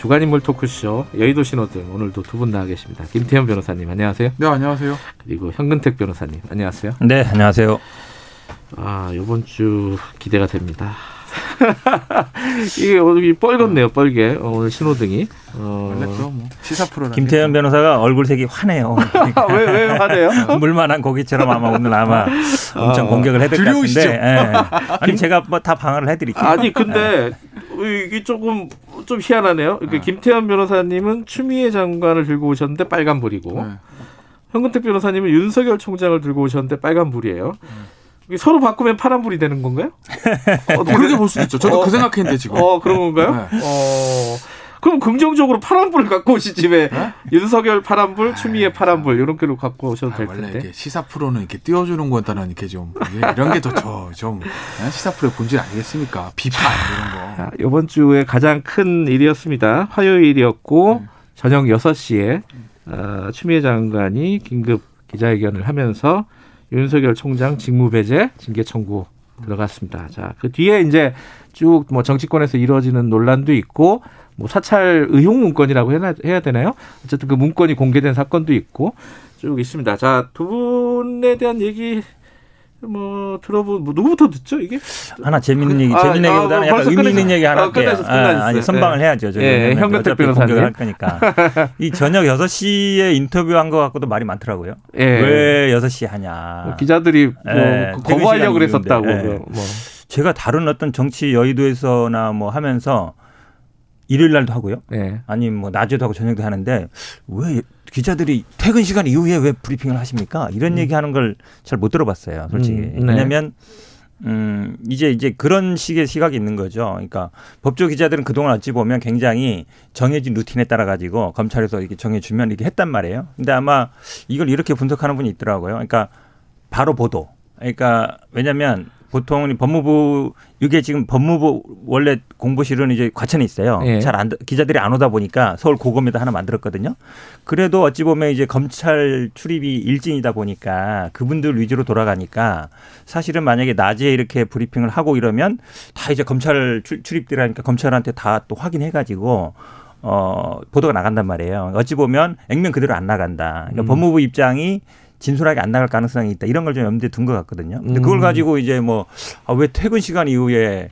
주간 인물 토크쇼 여의도 신호등 오늘도 두 분 나와 계십니다. 김태현 변호사님 안녕하세요. 네 안녕하세요. 그리고 현근택 변호사님 안녕하세요. 네 안녕하세요. 아 이번 주 기대가 됩니다. 이게 오늘 뻘겋네요, 뻘게 오늘 신호등이. 어... 원래 또뭐 시사 프로라. 김태현 변호사가 얼굴색이 환해요. 왜왜 왜 화내요? 물만한 고기처럼 아마 오늘 아마 엄청 아, 공격을 해야 될 것 같은데. 예. 아니 제가 뭐 다 방어를 해드릴게요. 아니 근데 이게 조금 좀 희한하네요. 그러니까 네. 김태현 변호사님은 추미애 장관을 들고 오셨는데 빨간불이고 네. 현근택 변호사님은 윤석열 총장을 들고 오셨는데 빨간불이에요. 네. 서로 바꾸면 파란불이 되는 건가요? 어, 그렇게 볼 수도 있죠. 저도 어, 그 생각했는데 지금. 어 그런 건가요? 네. 어. 그럼 긍정적으로 파란불을 갖고 오시지 왜 네? 윤석열 파란불, 추미애 파란불 이런 걸로 갖고 오셔도 아, 될 텐데. 원래 시사 프로는 이렇게 띄워주는 거다는 이렇게 좀 이런 게 더좀 시사 프로의 본질 아니겠습니까? 비판 이런 거. 이번 주에 가장 큰 일이었습니다. 화요일이었고 음. 저녁 6시에 어, 추미애 장관이 긴급 기자회견을 하면서 윤석열 총장 직무배제 징계 청구 들어갔습니다. 자, 그 뒤에 이제 쭉 뭐 정치권에서 이루어지는 논란도 있고 뭐 사찰 의혹 문건이라고 해야, 해야 되나요? 어쨌든 그 문건이 공개된 사건도 있고 쭉 있습니다. 자, 두 분에 대한 얘기 뭐 들어본 뭐 누구부터 듣죠 이게 하나 재밌는 그, 얘기 재밌는 아, 얘기보다는 아, 약간 의미 있는 얘기 하나 아, 할게요. 아, 아니 선방을 네. 해야죠. 저희 예, 현근택 변호사님 할 거니까 이 저녁 6 시에 인터뷰한 거 갖고도 말이 많더라고요. 예. 왜 6 시에 하냐. 뭐 기자들이 뭐 예, 거부하려고 그랬었다고. 예. 뭐. 제가 다른 어떤 정치 여의도에서나 뭐 하면서 일요일 날도 하고요. 예. 아니 뭐 낮에도 하고 저녁도 하는데 왜 기자들이 퇴근 시간 이후에 왜 브리핑을 하십니까? 이런 음. 얘기하는 걸 잘 못 들어봤어요, 솔직히. 음, 네. 왜냐하면 음, 이제 이제 그런 식의 시각이 있는 거죠. 그러니까 법조 기자들은 그동안 어찌 보면 굉장히 정해진 루틴에 따라 가지고 검찰에서 이렇게 정해주면 이렇게 했단 말이에요. 근데 아마 이걸 이렇게 분석하는 분이 있더라고요. 그러니까 바로 보도. 그러니까 왜냐면 보통 법무부 이게 지금 법무부 원래 공보실은 이제 과천에 있어요. 예. 잘안 기자들이 안 오다 보니까 서울 고검에다 하나 만들었거든요. 그래도 어찌 보면 이제 검찰 출입이 일진이다 보니까 그분들 위주로 돌아가니까 사실은 만약에 낮에 이렇게 브리핑을 하고 이러면 다 이제 검찰 출입들하니까 검찰한테 다 또 확인해 가지고 어 보도가 나간단 말이에요. 어찌 보면 액면 그대로 안 나간다. 그러니까 음. 법무부 입장이 진솔하게 안 나갈 가능성이 있다. 이런 걸 좀 염두에 둔 것 같거든요. 근데 그걸 음. 가지고 이제 뭐왜 아, 퇴근 시간 이후에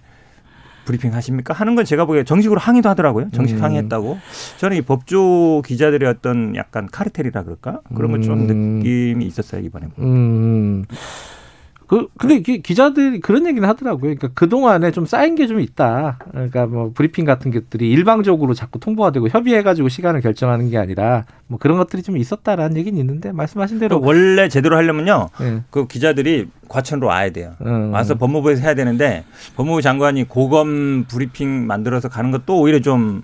브리핑 하십니까? 하는 건 제가 보기에 정식으로 항의도 하더라고요. 정식 음. 항의했다고. 저는 이 법조 기자들의 어떤 약간 카르텔이라 그럴까? 그런 걸좀 음. 느낌이 있었어요, 이번에. 음. 그 근데 기자들이 그런 얘기는 하더라고요. 그러니까 그 동안에 좀 쌓인 게 좀 있다. 그러니까 뭐 브리핑 같은 것들이 일방적으로 자꾸 통보가 되고 협의해가지고 시간을 결정하는 게 아니라 뭐 그런 것들이 좀 있었다라는 얘기는 있는데 말씀하신 대로 원래 제대로 하려면요. 네. 그 기자들이 과천으로 와야 돼요. 음. 와서 법무부에서 해야 되는데 법무부 장관이 고검 브리핑 만들어서 가는 것도 오히려 좀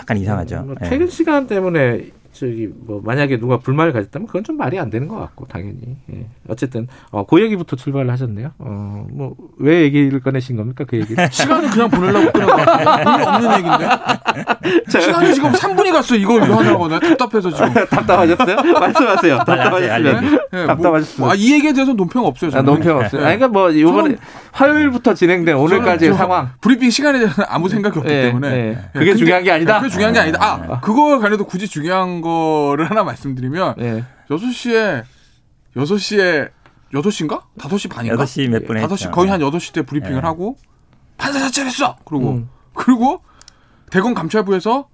약간 이상하죠. 음, 뭐 퇴근 네. 시간 때문에 저기 뭐 만약에 누가 불만을 가졌다면 그건 좀 말이 안 되는 것 같고 당연히 예. 어쨌든 어, 그 얘기부터 출발을 하셨네요. 어, 뭐 왜 얘기를 꺼내신 겁니까 그 얘기? 시간을 그냥 보내려고 꺼낸 거 같아요. 의미 없는 얘기인데. 시간이 지금 3분이 갔어 이거 이거 하느라고 내 답답해서 지금. 답답하셨어요? 말씀하세요. 답답하셨으면. 네? 네, 답답하셨으면. 뭐, 아, 이 얘기에 대해서 논평 없어요. 저는. 아, 논평 없어요. 네. 아니, 그러니까 뭐 이번에 화요일부터 진행된 오늘까지의 상황. 브리핑 시간에 대해서 아무 생각이 없기 네, 때문에 네. 그게 중요한 게 아니다. 그게 중요한 게 아니다. 아, 그거 관해도 굳이 중요한 거. 거를 하나 말씀드리면 네. 6시에 6시에 6시인가? 5시 반인가? 8시 몇 분에 5시 거의 한 8시 때 브리핑을 네. 하고 판사 자체했어. 그리고 음. 그리고 대검 감찰부에서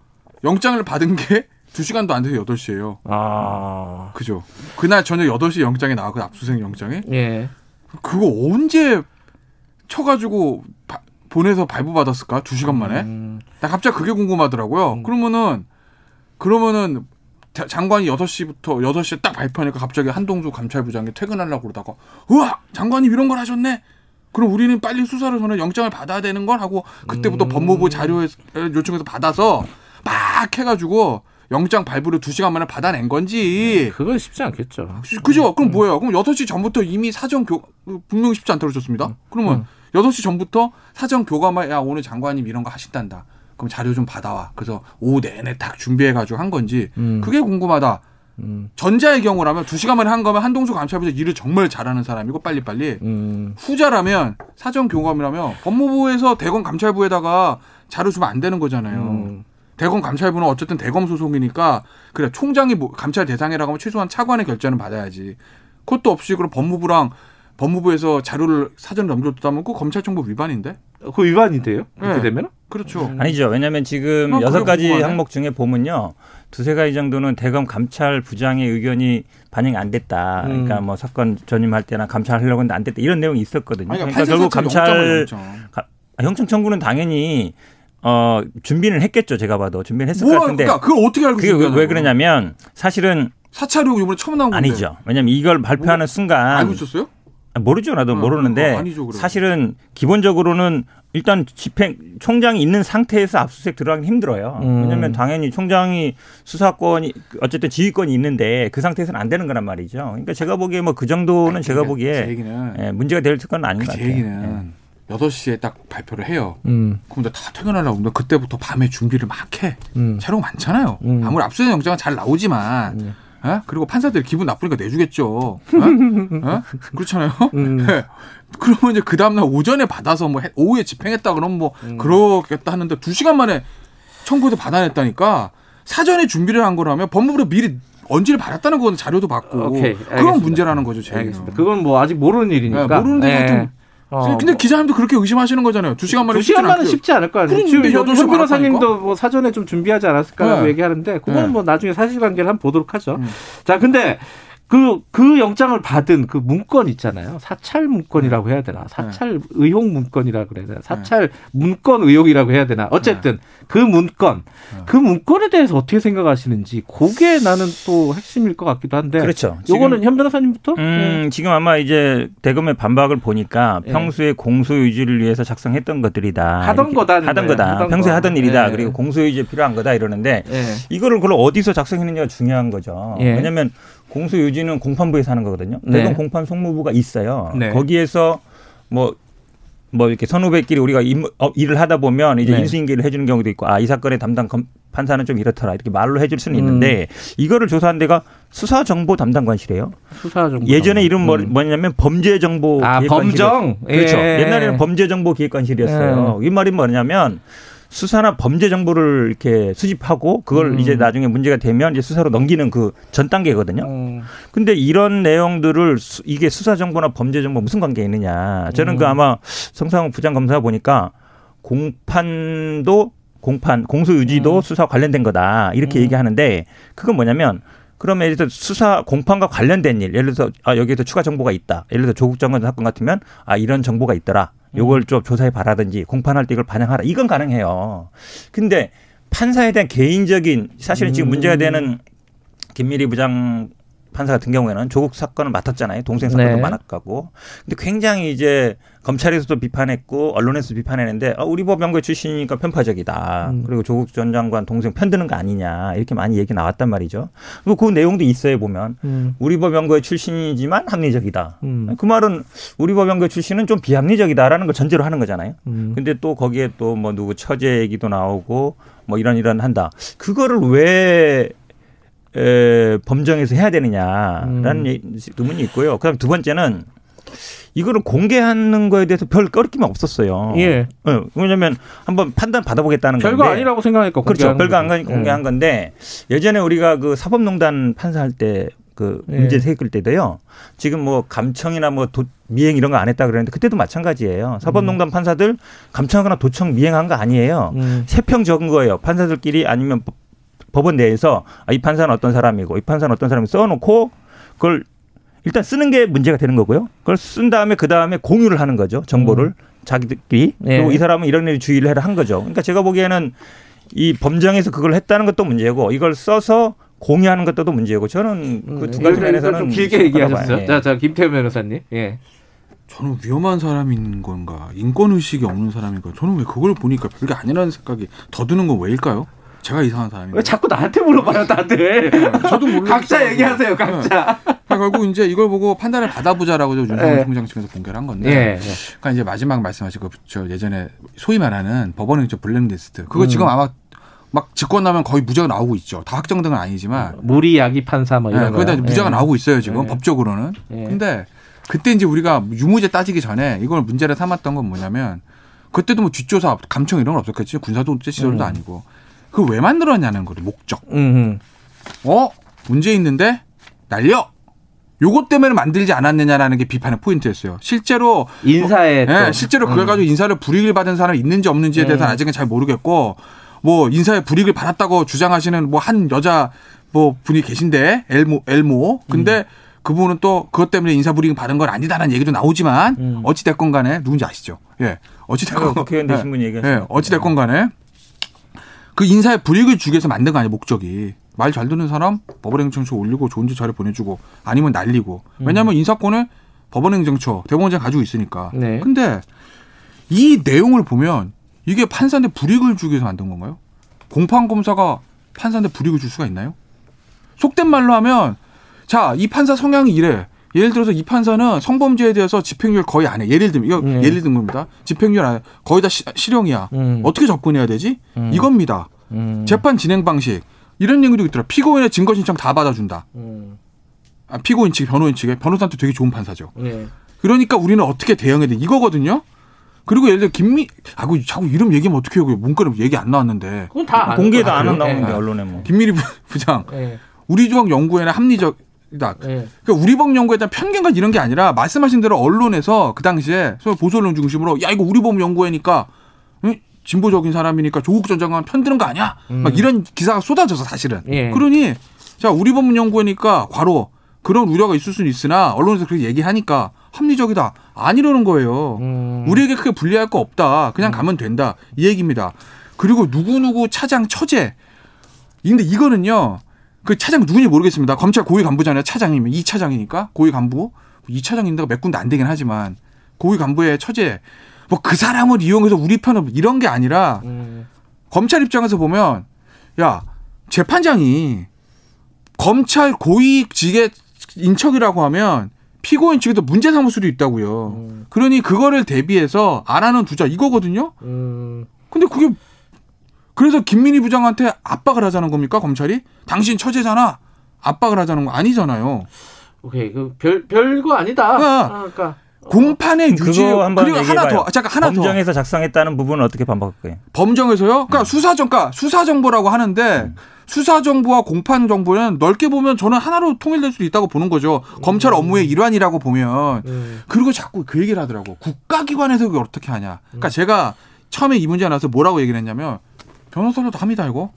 영장을 받은 게 2시간도 안 돼서 8시예요. 아. 그죠. 그날 저녁 8시 영장에 나왔고 압수수색 영장에. 예. 그거 언제 쳐 가지고 보내서 발부 받았을까? 2시간 만에. 음. 나 갑자기 그게 궁금하더라고요. 음. 그러면은 그러면은 장관이 6시부터 8시에 딱 발표하니까 갑자기 한동주 감찰부장이 퇴근하려고 그러다가 우와 장관님 이런 걸 하셨네 그럼 우리는 빨리 수사를 전에 영장을 받아야 되는 걸 하고 그때부터 음. 법무부 자료 요청해서 받아서 막 해가지고 영장 발부를 두 시간 만에 받아낸 건지. 그건 쉽지 않겠죠. 그죠? 그럼 음. 뭐예요? 그럼 여섯 시 전부터 이미 사전 교, 분명히 쉽지 않다고 하셨습니다. 음. 그러면 음. 여섯 시 전부터 사전 교감을, 야, 오늘 장관님 이런 거 하신단다. 그럼 자료 좀 받아와. 그래서 오후 내내 딱 준비해가지고 한 건지. 음. 그게 궁금하다. 음. 전자의 경우라면 두 시간 만에 한 거면 한동수 감찰부에서 일을 정말 잘하는 사람이고 빨리빨리. 음. 후자라면 사전 교감이라면 법무부에서 대검 감찰부에다가 자료 주면 안 되는 거잖아요. 음. 대검 감찰부는 어쨌든 대검 소속이니까 그래 총장이 뭐 감찰 대상이라고 하면 최소한 차관의 결재는 받아야지. 그것도 없이 그럼 법무부랑 법무부에서 자료를 사전 넘겨뒀다면 그 검찰정보 위반인데? 그 위반이 돼요? 그렇게 네. 되면? 그렇죠. 아니죠. 왜냐하면 지금 여섯 가지 항목 중에 보면요. 두세 가지 정도는 대검 감찰 부장의 의견이 반영이 안 됐다. 음. 그러니까 뭐 사건 전임할 때나 감찰하려고 했는데 안 됐다. 이런 내용이 있었거든요. 아니, 그러니까, 그러니까 결국 감찰 영장 청구는 당연히 어 준비는 했겠죠. 제가 봐도 준비는 했을 뭐, 것 같은데. 그러니까 그걸 어떻게 알고 그게 왜 그러냐면 사실은 사찰이 이번에 처음 나온 건데. 아니죠. 왜냐면 이걸 발표하는 뭐, 순간 알고 있었어요? 모르죠. 나도 어, 모르는데 어, 아니죠, 사실은 기본적으로는 일단 집행 총장이 있는 상태에서 압수수색 들어가기 힘들어요. 음. 왜냐하면 당연히 총장이 수사권이 어쨌든 지휘권이 있는데 그 상태에서는 안 되는 거란 말이죠. 그러니까 제가 보기에 뭐 그 정도는 아니, 제가 보기에 예, 문제가 될 특권은 아닌 그 것 같아요. 얘기는 예. 8시에 딱 발표를 해요. 음. 그럼 다 퇴근하려고 그러면 그때부터 밤에 준비를 막 해. 음. 자료가 많잖아요. 음. 아무리 압수수색 영장은 잘 나오지만 음. 에? 그리고 판사들 기분 나쁘니까 내주겠죠. 에? 에? 그렇잖아요. 음. 네. 그러면 이제 그 다음날 오전에 받아서 뭐 오후에 집행했다 그러면 뭐 음. 그러겠다 하는데 두 시간 만에 청구도 받아냈다니까 사전에 준비를 한 거라면 법무부로 미리 언지를 받았다는 건 자료도 받고 오케이, 그건 문제라는 거죠. 제가. 알겠습니다. 그건 뭐 아직 모르는 일이니까. 네, 모르는데 네. 어. 근데 기자님도 그렇게 의심하시는 거잖아요. 두 시간 만에 두 시간만은 쉽지 않을 거 아니에요. 지금 현 변호사님도 뭐 사전에 좀 준비하지 않았을까라고 네. 얘기하는데 그건 네. 뭐 나중에 사실관계를 한번 보도록 하죠. 음. 자, 근데 그, 그 영장을 받은 그 문건 있잖아요. 사찰 문건이라고 해야 되나? 사찰 네. 의혹 문건이라고 그래야 되나? 사찰 네. 문건 의혹이라고 해야 되나? 어쨌든 네. 그 문건, 네. 그 문건에 대해서 어떻게 생각하시는지 그게 나는 또 핵심일 것 같기도 한데. 그렇죠. 요거는 현 변호사님부터? 음, 네. 지금 아마 이제 대검의 반박을 보니까 네. 평소에 공소 유지를 위해서 작성했던 것들이다. 하던 거다. 하던 거다. 하던 평소에 거. 하던 일이다. 그리고 공소 유지에 필요한 거다 이러는데 이거를 그걸 어디서 작성했느냐가 중요한 거죠. 왜냐면 공소 유지는 공판부에서 하는 거거든요. 네. 대검 공판 송무부가 있어요. 네. 거기에서 뭐뭐 뭐 이렇게 선후배끼리 우리가 임, 어, 일을 하다 보면 이제 네. 인수인계를 해주는 경우도 있고 아 이 사건의 담당 검, 판사는 좀 이렇더라 이렇게 말로 해줄 수는 있는데 음. 이거를 조사한 데가 수사정보 담당관실이에요. 수사정보 예전에 이름 뭐, 음. 뭐냐면 범죄정보 아 범정 그렇죠. 예. 옛날에는 범죄정보 기획관실이었어요. 예. 이 말이 뭐냐면 수사나 범죄 정보를 이렇게 수집하고 그걸 음. 이제 나중에 문제가 되면 이제 수사로 넘기는 그 전 단계거든요. 음. 근데 이런 내용들을 수, 이게 수사 정보나 범죄 정보 무슨 관계 있느냐. 저는 그 음. 그 아마 성상훈 부장 검사 보니까 공판도 공판 공소 유지도 음. 수사 관련된 거다 이렇게 음. 얘기하는데 그건 뭐냐면 그러면 예를 들어 수사 공판과 관련된 일, 예를 들어서 아 여기에서 추가 정보가 있다. 예를 들어 조국 장관 사건 같으면 아 이런 정보가 있더라. 요걸 음. 좀 조사해 봐라든지 공판할 때 이걸 반영하라. 이건 가능해요. 근데 판사에 대한 개인적인 사실은 지금 문제가 되는 김미리 부장 판사 같은 경우에는 조국 사건을 맡았잖아요. 동생 사건도 네. 많았고. 근데 굉장히 이제 검찰에서도 비판했고 언론에서도 비판했는데 아, 우리 법 연구회 출신이니까 편파적이다. 음. 그리고 조국 전 장관 동생 편드는 거 아니냐 이렇게 많이 얘기 나왔단 말이죠. 그 내용도 있어요 보면 음. 우리 법 연구회 출신이지만 합리적이다. 음. 그 말은 우리 법 연구회 출신은 좀 비합리적이다라는 걸 전제로 하는 거잖아요. 음. 근데 또 거기에 또 뭐 누구 처제 얘기도 나오고 뭐 이런 이런 한다. 그거를 왜 에, 범정에서 해야 되느냐라는 음. 의문이 있고요. 그다음 두 번째는 이거를 공개하는 거에 대해서 별 꺼리낌이 없었어요. 예. 네, 왜냐하면 한번 판단 받아보겠다는 별거 건데. 아니라고 생각하니까 그렇죠. 별거 안 가니까 공개한 예. 건데 예전에 우리가 그 사법농단 판사할 때그 문제 생길 때도요. 지금 뭐 감청이나 뭐 도, 미행 이런 거 안 했다 그랬는데 그때도 마찬가지예요. 사법농단 음. 판사들 감청하거나 도청 미행한 거 아니에요. 음. 세평 적은 거예요. 판사들끼리 아니면 법원 내에서 아, 이 판사는 어떤 사람이고 이 판사는 어떤 사람이 써놓고 그걸 일단 쓰는 게 문제가 되는 거고요. 그걸 쓴 다음에 그 다음에 공유를 하는 거죠. 정보를 음. 자기들끼리 네. 그리고 이 사람은 이런 일에 주의를 해라 한 거죠. 그러니까 제가 보기에는 이 범정에서 그걸 했다는 것도 문제고 이걸 써서 공유하는 것도 문제고 저는 그 두 가지 면에서는 좀 길게 얘기하셨어요. 예. 자, 자 김태현 변호사님. 예. 저는 위험한 사람인 건가 인권 의식이 없는 사람인가 저는 왜 그걸 보니까 별게 아니라는 생각이 더 드는 건 왜일까요? 제가 이상한 사람이에요. 왜 자꾸 나한테 물어봐요, 다들. 네, 저도 몰라. 각자 얘기하세요, 각자. 네. 결국 이제 이걸 보고 판단을 받아보자라고 윤석열 네. 총장 측에서 공개를 한 건데. 네. 그러니까 이제 마지막 말씀하신 거저 예전에 소위 말하는 법원행정 블랙리스트. 그거 음. 지금 아마 막 직권 나면 거의 무죄가 나오고 있죠. 다 확정된 건 아니지만. 무리 야기 판사 뭐 이런 네, 거기다 무죄가 나오고 있어요, 지금 법적으로는. 근데 그때 이제 우리가 유무죄 따지기 전에 이걸 문제를 삼았던 건 뭐냐면 그때도 뭐 뒷조사, 감청 이런 건 없었겠지. 군사독재 시설도 음. 아니고. 그왜 만들었냐는 거를 목적. 음. 어? 문제 있는데 날려. 요것 때문에 만들지 않았느냐라는 게 비판의 포인트였어요. 실제로 인사에 뭐, 네, 실제로 그걸 음. 가지고 인사를 불이익을 받은 사람이 있는지 없는지에 대해서는 음. 아직은 잘 모르겠고 뭐 인사에 불이익을 받았다고 주장하시는 뭐 한 여자 뭐 분이 계신데 엘모 엘모 근데 음. 그분은 또 그것 때문에 인사 불이익 받은 건 아니다라는 얘기도 나오지만 음. 어찌 됐건 간에 누군지 아시죠? 예. 어찌 됐건 어, 국회의원 되신 분이 얘기하죠. 예. 어찌 됐건 간에 그 인사에 불이익을 주기 위해서 만든 거 아니에요, 목적이. 말 잘 듣는 사람 법원행정처 올리고 좋은 지 자료 보내주고 아니면 날리고. 음. 왜냐하면 인사권을 법원행정처, 대법원장 가지고 있으니까. 네. 근데 이 내용을 보면 이게 판사한테 불이익을 주기 위해서 만든 건가요? 공판 검사가 판사한테 불이익을 줄 수가 있나요? 속된 말로 하면 자, 이 판사 성향이 이래. 예를 들어서 이 판사는 성범죄에 대해서 집행유예 거의 안 해. 예를 들면 이거 음. 예를 든 겁니다. 집행유예 안 해. 거의 다 시, 실형이야. 음. 어떻게 접근해야 되지? 음. 이겁니다. 음. 재판 진행 방식 이런 얘기도 있더라. 피고인의 증거 신청 다 받아준다. 음. 아, 피고인 측, 변호인 측에 변호사한테 되게 좋은 판사죠. 네. 그러니까 우리는 어떻게 대응해야 돼? 이거거든요. 그리고 예를 들어 김미 아고 자꾸 이름 얘기하면 어떻게 해요? 문건에 얘기 안 나왔는데. 그건 다 공개도 안 나오는데 네. 언론에 뭐. 김미리 부장. 네. 우리 조항 연구에는 합리적 다 네. 그러니까 우리 법 연구에 대한 편견과 이런 게 아니라 말씀하신 대로 언론에서 그 당시에 소위 보수 언론 중심으로 야 이거 우리 법 연구회니까 응? 진보적인 사람이니까 조국 전 장관 편드는 거 아니야? 음. 막 이런 기사가 쏟아져서 사실은. 예. 그러니 자 우리법 연구회니까 과로 그런 우려가 있을 수는 있으나 언론에서 그렇게 얘기하니까 합리적이다. 아니라는 거예요. 음. 우리에게 크게 불리할 거 없다. 그냥 음. 가면 된다. 이 얘기입니다. 그리고 누구 누구 차장 처제. 근데 이거는요. 그 차장 누군지 모르겠습니다. 검찰 고위 간부잖아요. 차장이면 이 차장이니까 고위 간부 이 차장인데가 몇 군데 안 되긴 하지만 고위 간부의 처제 뭐 그 사람을 이용해서 우리 편을 이런 게 아니라 음. 검찰 입장에서 보면 야 재판장이 검찰 고위직의 인척이라고 하면 피고인 측에도 문제 삼을 수도 있다고요. 음. 그러니 그거를 대비해서 안 하는 두자 이거거든요. 음. 근데 그게 그래서 김민희 부장한테 압박을 하자는 겁니까 검찰이? 당신 처제잖아. 압박을 하자는 거 아니잖아요. 오케이 그별 별거 아니다. 그러니까, 아, 그러니까. 공판의 유지 그리고 하나 더 잠깐 하나 범정에서 더 범정에서 작성했다는 부분은 어떻게 반박할까요? 범정에서요? 그러니까 음. 수사 정가 그러니까 수사 정보라고 하는데 음. 수사 정보와 공판 정보는 넓게 보면 저는 하나로 통일될 수도 있다고 보는 거죠. 음. 검찰 업무의 일환이라고 보면 음. 그리고 자꾸 그 얘기를 하더라고. 국가기관에서 그걸 어떻게 하냐. 그러니까 음. 제가 처음에 이 문제 나와서 뭐라고 얘기를 했냐면 변호사로도 합니다 이거.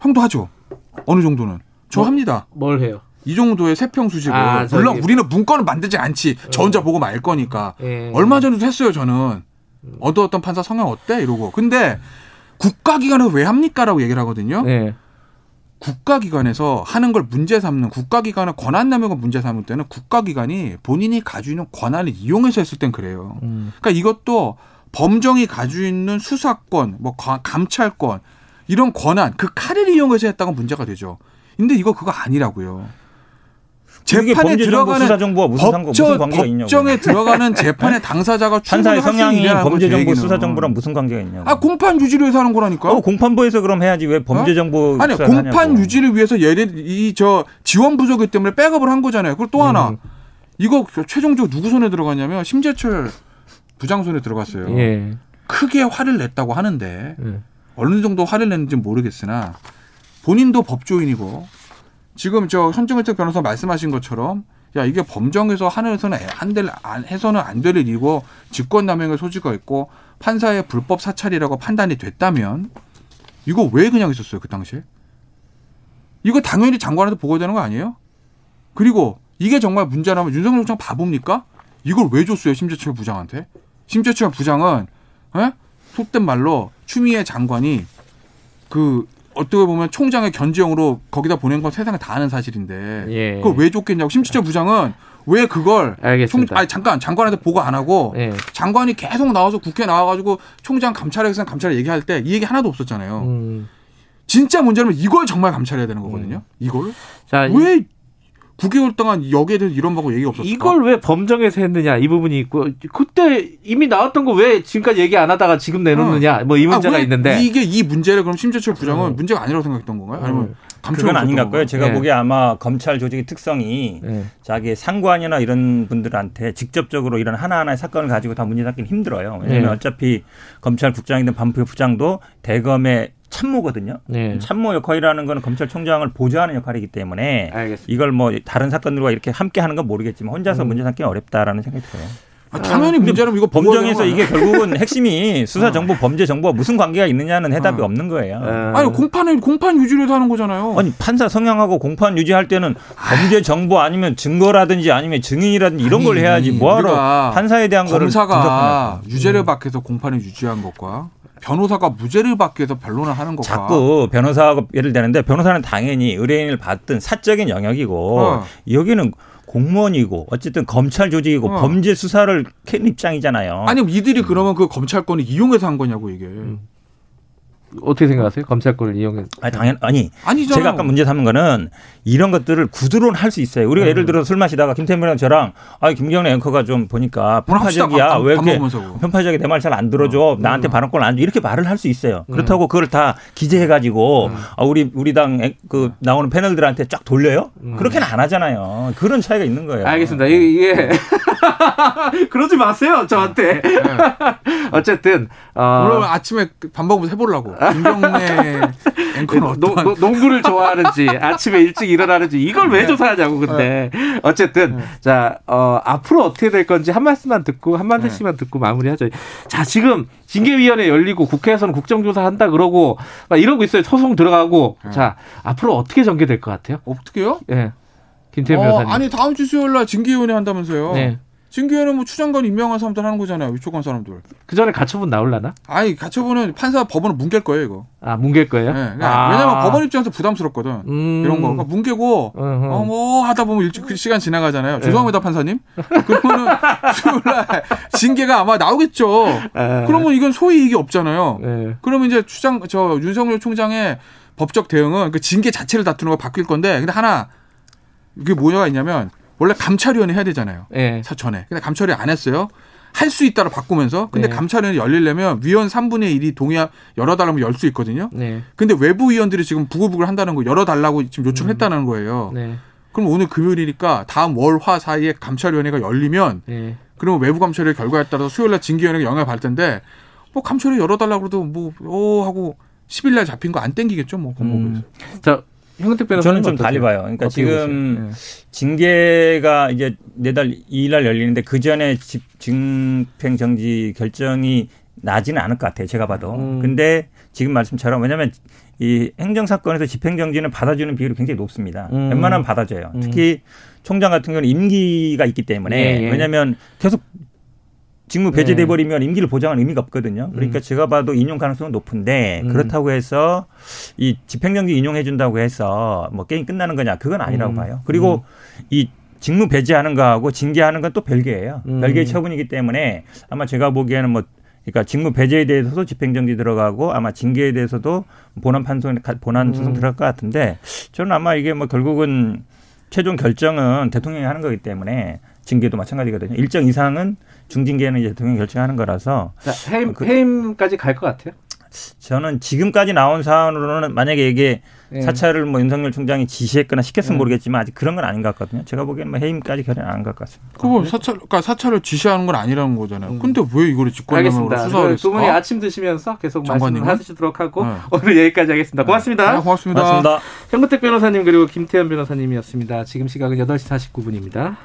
형도 하죠. 어느 정도는. 저 뭐, 합니다. 뭘 해요? 이 정도의 세평 수식을 아, 물론 저기. 우리는 문건을 만들지 않지. 저 혼자 어. 보고 말 거니까. 예. 얼마 전에도 했어요 저는. 어떤 어떤 판사 성향 어때 이러고. 근데 국가기관에서 왜 합니까라고 얘기를 하거든요. 예. 국가기관에서 하는 걸 문제 삼는 국가기관의 권한 남용을 문제 삼을 때는 국가기관이 본인이 가지고 있는 권한을 이용해서 했을 땐 그래요. 음. 그러니까 이것도 범정이 가지고 있는 수사권, 뭐 감찰권 이런 권한 그 칼을 이용해서 했다가 문제가 되죠. 근데 이거 그거 아니라고요. 재판에 들어가는 수사정보와 무슨 상관 무슨 관계가 있냐고. 법정에 들어가는 재판의 당사자가 판사의 성향이 범죄정보 수사정보랑 무슨 관계가 있냐고. 아 공판 유지를 위해서 하는 거라니까. 어, 공판부에서 그럼 해야지 왜 범죄정보 어? 아니 공판 하냐고. 유지를 위해서 예를 이 저 지원 부족이 때문에 백업을 한 거잖아요. 그리고 또 하나 음. 이거 최종적으로 누구 손에 들어가냐면 심재철 부장 손에 들어갔어요. 예. 크게 화를 냈다고 하는데 예. 어느 정도 화를 냈는지 모르겠으나 본인도 법조인이고 지금 저 손정일택 변호사 말씀하신 것처럼 야 이게 범정에서 하늘에서는 안될 해서는 안 될 일이고 직권남용의 소지가 있고 판사의 불법 사찰이라고 판단이 됐다면 이거 왜 그냥 있었어요 그 당시에? 이거 당연히 장관한테 보고해야 되는 거 아니에요? 그리고 이게 정말 문제라면 윤석열 총장 바보입니까? 이걸 왜 줬어요 심재철 부장한테? 심재철 부장은 에? 예? 속된 말로 추미애 장관이 그 어떻게 보면 총장의 견제용으로 거기다 보낸 건 세상에 다 아는 사실인데 예. 그걸 왜 줬겠냐고 심지어 부장은 왜 그걸 알겠습니다. 총, 아니 잠깐 장관한테 보고 안 하고 예. 장관이 계속 나와서 국회 나와가지고 총장 감찰에서 감찰에 얘기할 때 이 얘기 하나도 없었잖아요. 음. 진짜 문제라면 이걸 정말 감찰해야 되는 거거든요. 음. 이걸 자, 왜 9개월 동안 여기에 대해서 이런 거고 얘기 없었어. 이걸 왜 범정에서 했느냐 이 부분이 있고 그때 이미 나왔던 거 왜 지금까지 얘기 안 하다가 지금 내놓느냐 어. 뭐이 문제가 아, 있는데 이게 이 문제를 그럼 심재철 부장은 음. 문제가 아니라고 생각했던 건가요? 아니면 음. 그건 아닌 것 같고요. 제가 네. 보기에 아마 검찰 조직의 특성이 네. 자기 상관이나 이런 분들한테 직접적으로 이런 하나하나의 사건을 가지고 다 문제 삼기는 힘들어요. 왜냐하면 네. 어차피 검찰 국장이든 반부의 부장도 대검의 참모거든요. 네. 참모 역할이라는 거는 검찰총장을 보좌하는 역할이기 때문에 알겠습니다. 이걸 뭐 다른 사건들과 이렇게 함께 하는 건 모르겠지만 혼자서 음. 문제 삼기는 어렵다라는 생각이 들어요. 아, 당연히 문제라면 이거 범정에서 이게 결국은 핵심이 수사 정보, 범죄 정보와 무슨 관계가 있느냐는 해답이 어. 없는 거예요. 어. 아니 공판은 공판 유지를 하는 거잖아요. 아니 판사 성향하고 공판 유지할 때는 범죄 정보 아니면 증거라든지 아니면 증인이라든지 이런 아니, 걸 해야지 뭐하러 판사에 대한 거를 검사가 유죄를 받기 위해서 공판을 유지한 것과 변호사가 무죄를 받기 위해서 변론을 하는 것과 자꾸 변호사하고 예를 되는데 변호사는 당연히 의뢰인을 받든 사적인 영역이고 어. 여기는 공무원이고 어쨌든 검찰 조직이고 어. 범죄 수사를 캔 입장이잖아요. 아니 이들이 그러면 그 검찰권을 이용해서 한 거냐고 이게. 음. 어떻게 생각하세요? 검찰 권을 이용해? 아니 당연 아니. 아니잖아요. 제가 아까 문제 삼은 거는 이런 것들을 구두론 할 수 있어요. 우리가 음. 예를 들어 술 마시다가 김태민이랑 저랑 아 김경래 앵커가 좀 보니까 편파적이야. 왜 이렇게 편파적이 내 말 잘 안 들어줘. 음. 나한테 발언권 안 줘. 이렇게 말을 할 수 있어요. 음. 그렇다고 그걸 다 기재해 가지고 음. 아, 우리 우리 당 그 나오는 패널들한테 쫙 돌려요? 음. 그렇게는 안 하잖아요. 그런 차이가 있는 거예요. 알겠습니다. 이게 그러지 마세요 저한테. 네. 어쨌든 어. 오늘 아침에 밥 먹으면서 해보려고. 김경래 앵커는 어떤 농구를 좋아하는지 아침에 일찍 일어나는지 이걸 왜 네. 조사하냐고 근데 네. 어쨌든 네. 자 어, 앞으로 어떻게 될 건지 한 말씀만 듣고 한 말씀만 듣고 마무리하죠. 자 지금 징계위원회 열리고 국회에서는 국정조사 한다 그러고 막 이러고 있어요. 소송 들어가고 자 앞으로 어떻게 전개될 것 같아요? 어떻게요? 예. 네. 김태현 어, 변호사님. 아니 다음 주 수요일 날 징계위원회 한다면서요? 네. 징계에는 뭐 추장관 임명한 사람들 하는 거잖아요. 위촉한 사람들. 그 전에 가처분 나올라나? 아니 가처분은 판사 법원은 뭉갤 거예요 이거. 아 뭉갤 거예요? 네. 아. 왜냐면 법원 입장에서 부담스럽거든. 음. 이런 거. 그러니까 뭉개고 어뭐 하다 보면 일찍 그 시간 지나가잖아요. 네. 죄송합니다 판사님. 그러면은 징계가 아마 나오겠죠. 네. 그러면 이건 소위 이게 없잖아요. 네. 그러면 이제 추장 저 윤석열 총장의 법적 대응은 그 징계 자체를 다투는 거 바뀔 건데 근데 하나 이게 뭐냐가 있냐면 원래 감찰위원회 해야 되잖아요. 네. 사천에. 근데 감찰위 안 했어요. 할 수 있다로 바꾸면서 근데 네. 감찰위원회 열리려면 위원 3분의 1이 동의 열어달라면 열 수 있거든요. 네. 근데 외부 위원들이 지금 부글부글 한다는 거 열어 달라고 지금 요청했다는 음. 거예요. 네. 그럼 오늘 금요일이니까 다음 월, 화 사이에 감찰위원회가 열리면 네. 그러면 외부 감찰위 결과에 따라서 수요일 날 징계위원회가 영향을 받을 텐데 뭐 감찰위 열어 달라고 그래도 뭐, 어, 하고 10일 날 잡힌 거 안 땡기겠죠, 뭐. 음. 자, 형택 변호사 저는 좀 달리 봐요. 그러니까 지금 네. 징계가 이제 내달 2일 날 열리는데 그 전에 집징행 정지 결정이 나지는 않을 것 같아요. 제가 봐도. 음. 근데 지금 말씀처럼 왜냐하면 이 행정 사건에서 집행 정지는 받아주는 비율이 굉장히 높습니다. 음. 웬만하면 받아줘요. 음. 특히 총장 같은 경우는 임기가 있기 때문에 예, 예. 왜냐하면 계속 직무 배제돼 네. 버리면 임기를 보장할 의미가 없거든요. 그러니까 음. 제가 봐도 인용 가능성은 높은데 음. 그렇다고 해서 이 집행정지 인용해 준다고 해서 뭐 게임 끝나는 거냐 그건 아니라고 음. 봐요. 그리고 음. 이 직무 배제하는 거하고 징계하는 건 또 별개예요. 음. 별개의 처분이기 때문에 아마 제가 보기에는 뭐 그러니까 직무 배제에 대해서도 집행정지 들어가고 아마 징계에 대해서도 본안 판소 본안 소송 음. 들어갈 것 같은데 저는 아마 이게 뭐 결국은 최종 결정은 대통령이 하는 거기 때문에 징계도 마찬가지거든요. 일정 이상은 중징계는 이제 대통령이 결정하는 거라서 자, 해임, 그, 해임까지 갈 것 같아요. 저는 지금까지 나온 사안으로는 만약에 이게 예. 사찰을 뭐 윤석열 총장이 지시했거나 시켰으면 예. 모르겠지만 아직 그런 건 아닌 것 같거든요. 제가 보기에는 뭐 해임까지 결연 안갈 것 같습니다. 그거 사찰, 그러니까 사찰을 지시하는 건 아니라는 거잖아요. 음. 근데 왜 이거를 직권남용으로 수사를 두 분이 아침 드시면서 계속 말씀하시도록 하고 네. 오늘 여기까지 하겠습니다. 고맙습니다. 네, 고맙습니다. 고맙습니다. 현근택 변호사님 그리고 김태현 변호사님이었습니다. 지금 시각은 8시 49분입니다.